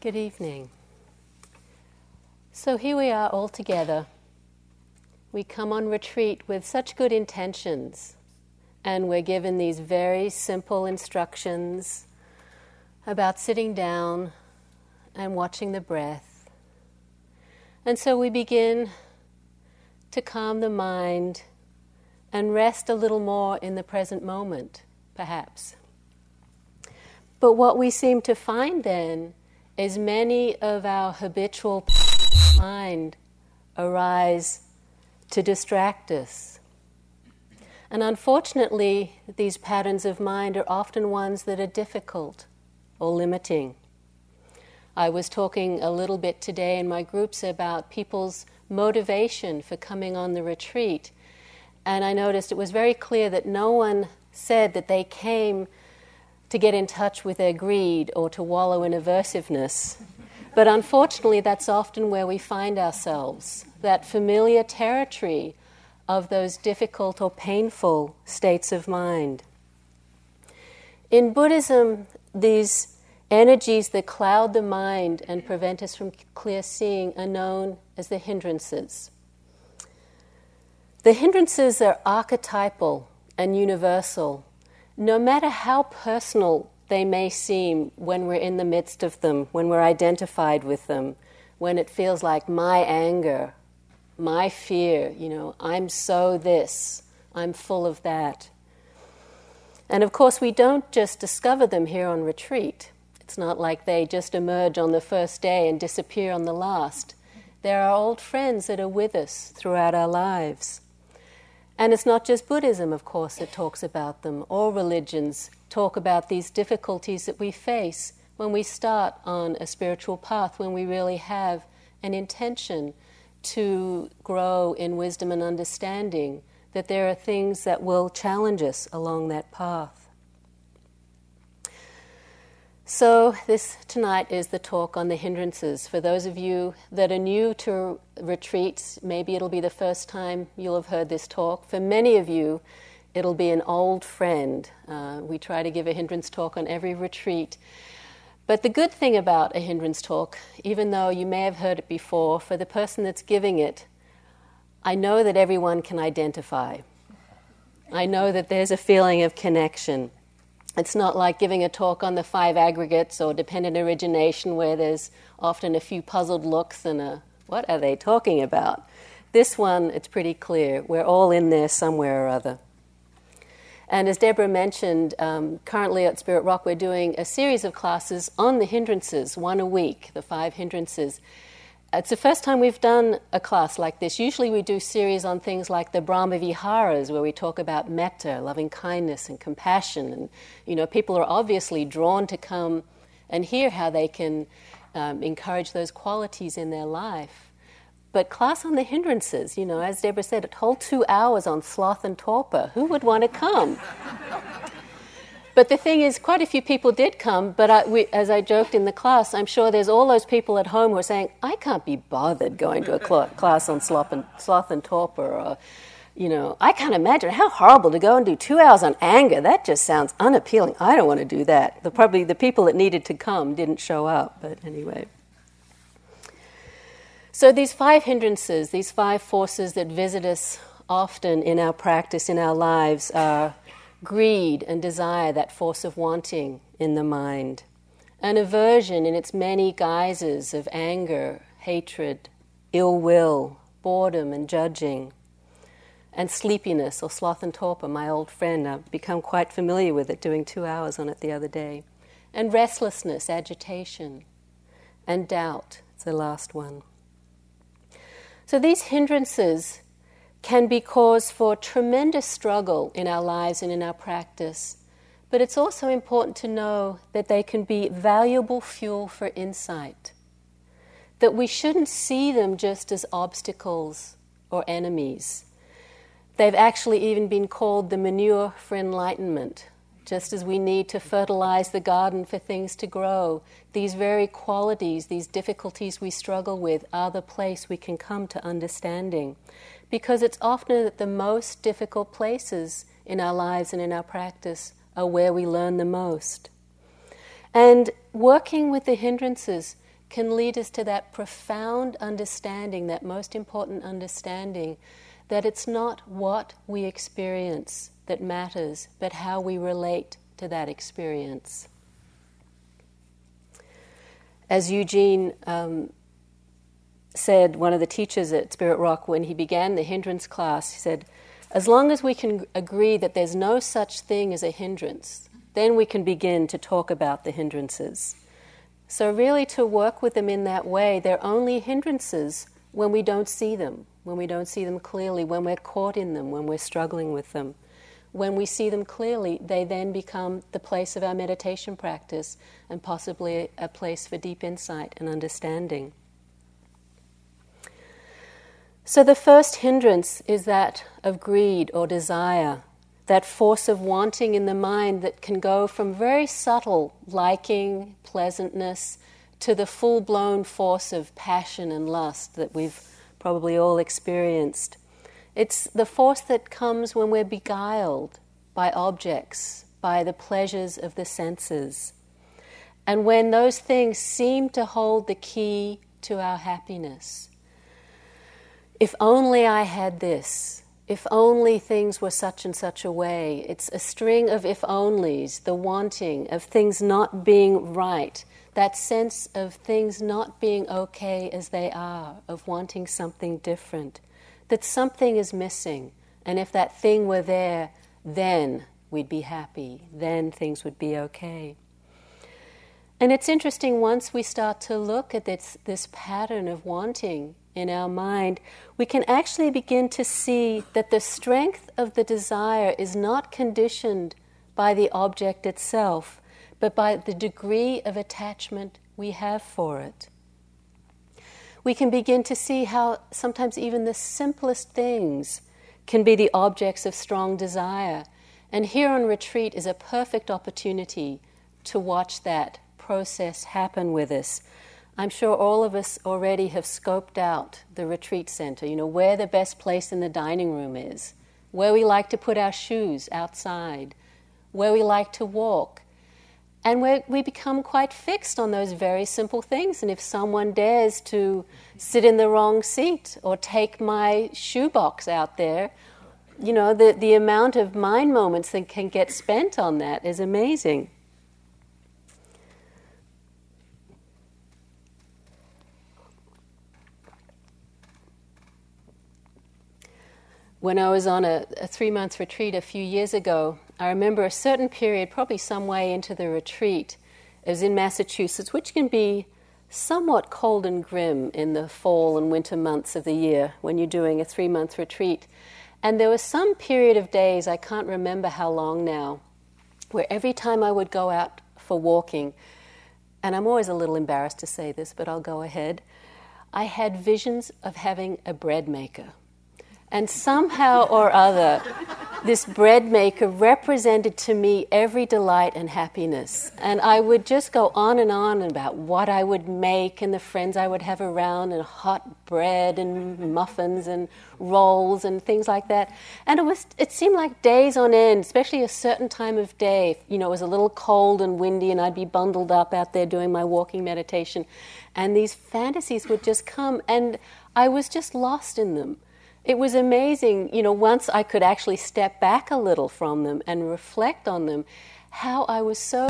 Good evening. So here we are all together. We come on retreat with such good intentions, and we're given these very simple instructions about sitting down and watching the breath. And so we begin to calm the mind and rest a little more in the present moment, perhaps. But what we seem to find then is many of our habitual mind arise to distract us. And unfortunately, these patterns of mind are often ones that are difficult or limiting. I was talking a little bit today in my groups about people's motivation for coming on the retreat, and I noticed it was very clear that no one said that they came to get in touch with their greed or to wallow in aversiveness. But unfortunately, that's often where we find ourselves that familiar territory of those difficult or painful states of mind. In Buddhism, these energies that cloud the mind and prevent us from clear seeing are known as the hindrances. The hindrances are archetypal and universal no matter how personal they may seem when we're in the midst of them, when we're identified with them, when it feels like my anger, my fear, you know, I'm so this, I'm full of that. And of course, we don't just discover them here on retreat. It's not like they just emerge on the first day and disappear on the last. There are old friends that are with us throughout our lives. And it's not just Buddhism, of course, that talks about them. All religions talk about these difficulties that we face when we start on a spiritual path, when we really have an intention to grow in wisdom and understanding, that there are things that will challenge us along that path. So, this tonight is the talk on the hindrances. For those of you that are new to retreats, maybe it'll be the first time you'll have heard this talk. For many of you, it'll be an old friend. Uh, we try to give a hindrance talk on every retreat. But the good thing about a hindrance talk, even though you may have heard it before, for the person that's giving it, I know that everyone can identify. I know that there's a feeling of connection. It's not like giving a talk on the five aggregates or dependent origination where there's often a few puzzled looks and a what are they talking about? This one, it's pretty clear. We're all in there somewhere or other. And as Deborah mentioned, um, currently at Spirit Rock, we're doing a series of classes on the hindrances, one a week, the five hindrances. It's the first time we've done a class like this. Usually we do series on things like the Brahma Viharas, where we talk about metta, loving kindness, and compassion. And, you know, people are obviously drawn to come and hear how they can um, encourage those qualities in their life. But class on the hindrances, you know, as Deborah said, a whole two hours on sloth and torpor. Who would want to come? But the thing is, quite a few people did come, but I, we, as I joked in the class, I'm sure there's all those people at home who are saying, I can't be bothered going to a cl- class on sloth and, sloth and torpor, or, uh, you know, I can't imagine how horrible to go and do two hours on anger. That just sounds unappealing. I don't want to do that. The, probably the people that needed to come didn't show up, but anyway. So these five hindrances, these five forces that visit us often in our practice, in our lives, are greed and desire, that force of wanting in the mind, an aversion in its many guises of anger, hatred, ill will, boredom, and judging, and sleepiness or sloth and torpor, my old friend. I've become quite familiar with it, doing two hours on it the other day, and restlessness, agitation, and doubt. It's the last one. So these hindrances can be cause for tremendous struggle in our lives and in our practice. But it's also important to know that they can be valuable fuel for insight. That we shouldn't see them just as obstacles or enemies. They've actually even been called the manure for enlightenment. Just as we need to fertilize the garden for things to grow, these very qualities, these difficulties we struggle with, are the place we can come to understanding because it's often that the most difficult places in our lives and in our practice are where we learn the most. And working with the hindrances can lead us to that profound understanding, that most important understanding, that it's not what we experience that matters, but how we relate to that experience. As Eugene um, said, one of the teachers at Spirit Rock, when he began the hindrance class, he said, As long as we can agree that there's no such thing as a hindrance, then we can begin to talk about the hindrances. So, really, to work with them in that way, they're only hindrances when we don't see them, when we don't see them clearly, when we're caught in them, when we're struggling with them. When we see them clearly, they then become the place of our meditation practice and possibly a place for deep insight and understanding. So, the first hindrance is that of greed or desire that force of wanting in the mind that can go from very subtle liking, pleasantness, to the full blown force of passion and lust that we've probably all experienced. It's the force that comes when we're beguiled by objects, by the pleasures of the senses. And when those things seem to hold the key to our happiness. If only I had this, if only things were such and such a way. It's a string of if onlys, the wanting of things not being right, that sense of things not being okay as they are, of wanting something different, that something is missing. And if that thing were there, then we'd be happy, then things would be okay. And it's interesting once we start to look at this, this pattern of wanting in our mind, we can actually begin to see that the strength of the desire is not conditioned by the object itself, but by the degree of attachment we have for it. We can begin to see how sometimes even the simplest things can be the objects of strong desire. And here on retreat is a perfect opportunity to watch that process happen with us I'm sure all of us already have scoped out the retreat center, you know, where the best place in the dining room is, where we like to put our shoes outside, where we like to walk. And where we become quite fixed on those very simple things. And if someone dares to sit in the wrong seat or take my shoebox out there, you know, the, the amount of mind moments that can get spent on that is amazing. When I was on a, a three month retreat a few years ago, I remember a certain period, probably some way into the retreat, it was in Massachusetts, which can be somewhat cold and grim in the fall and winter months of the year when you're doing a three month retreat. And there was some period of days, I can't remember how long now, where every time I would go out for walking, and I'm always a little embarrassed to say this, but I'll go ahead, I had visions of having a bread maker. And somehow or other, this bread maker represented to me every delight and happiness. And I would just go on and on about what I would make and the friends I would have around, and hot bread and muffins and rolls and things like that. And it, was, it seemed like days on end, especially a certain time of day. You know, it was a little cold and windy, and I'd be bundled up out there doing my walking meditation. And these fantasies would just come, and I was just lost in them it was amazing, you know, once I could actually step back a little from them and reflect on them, how I was so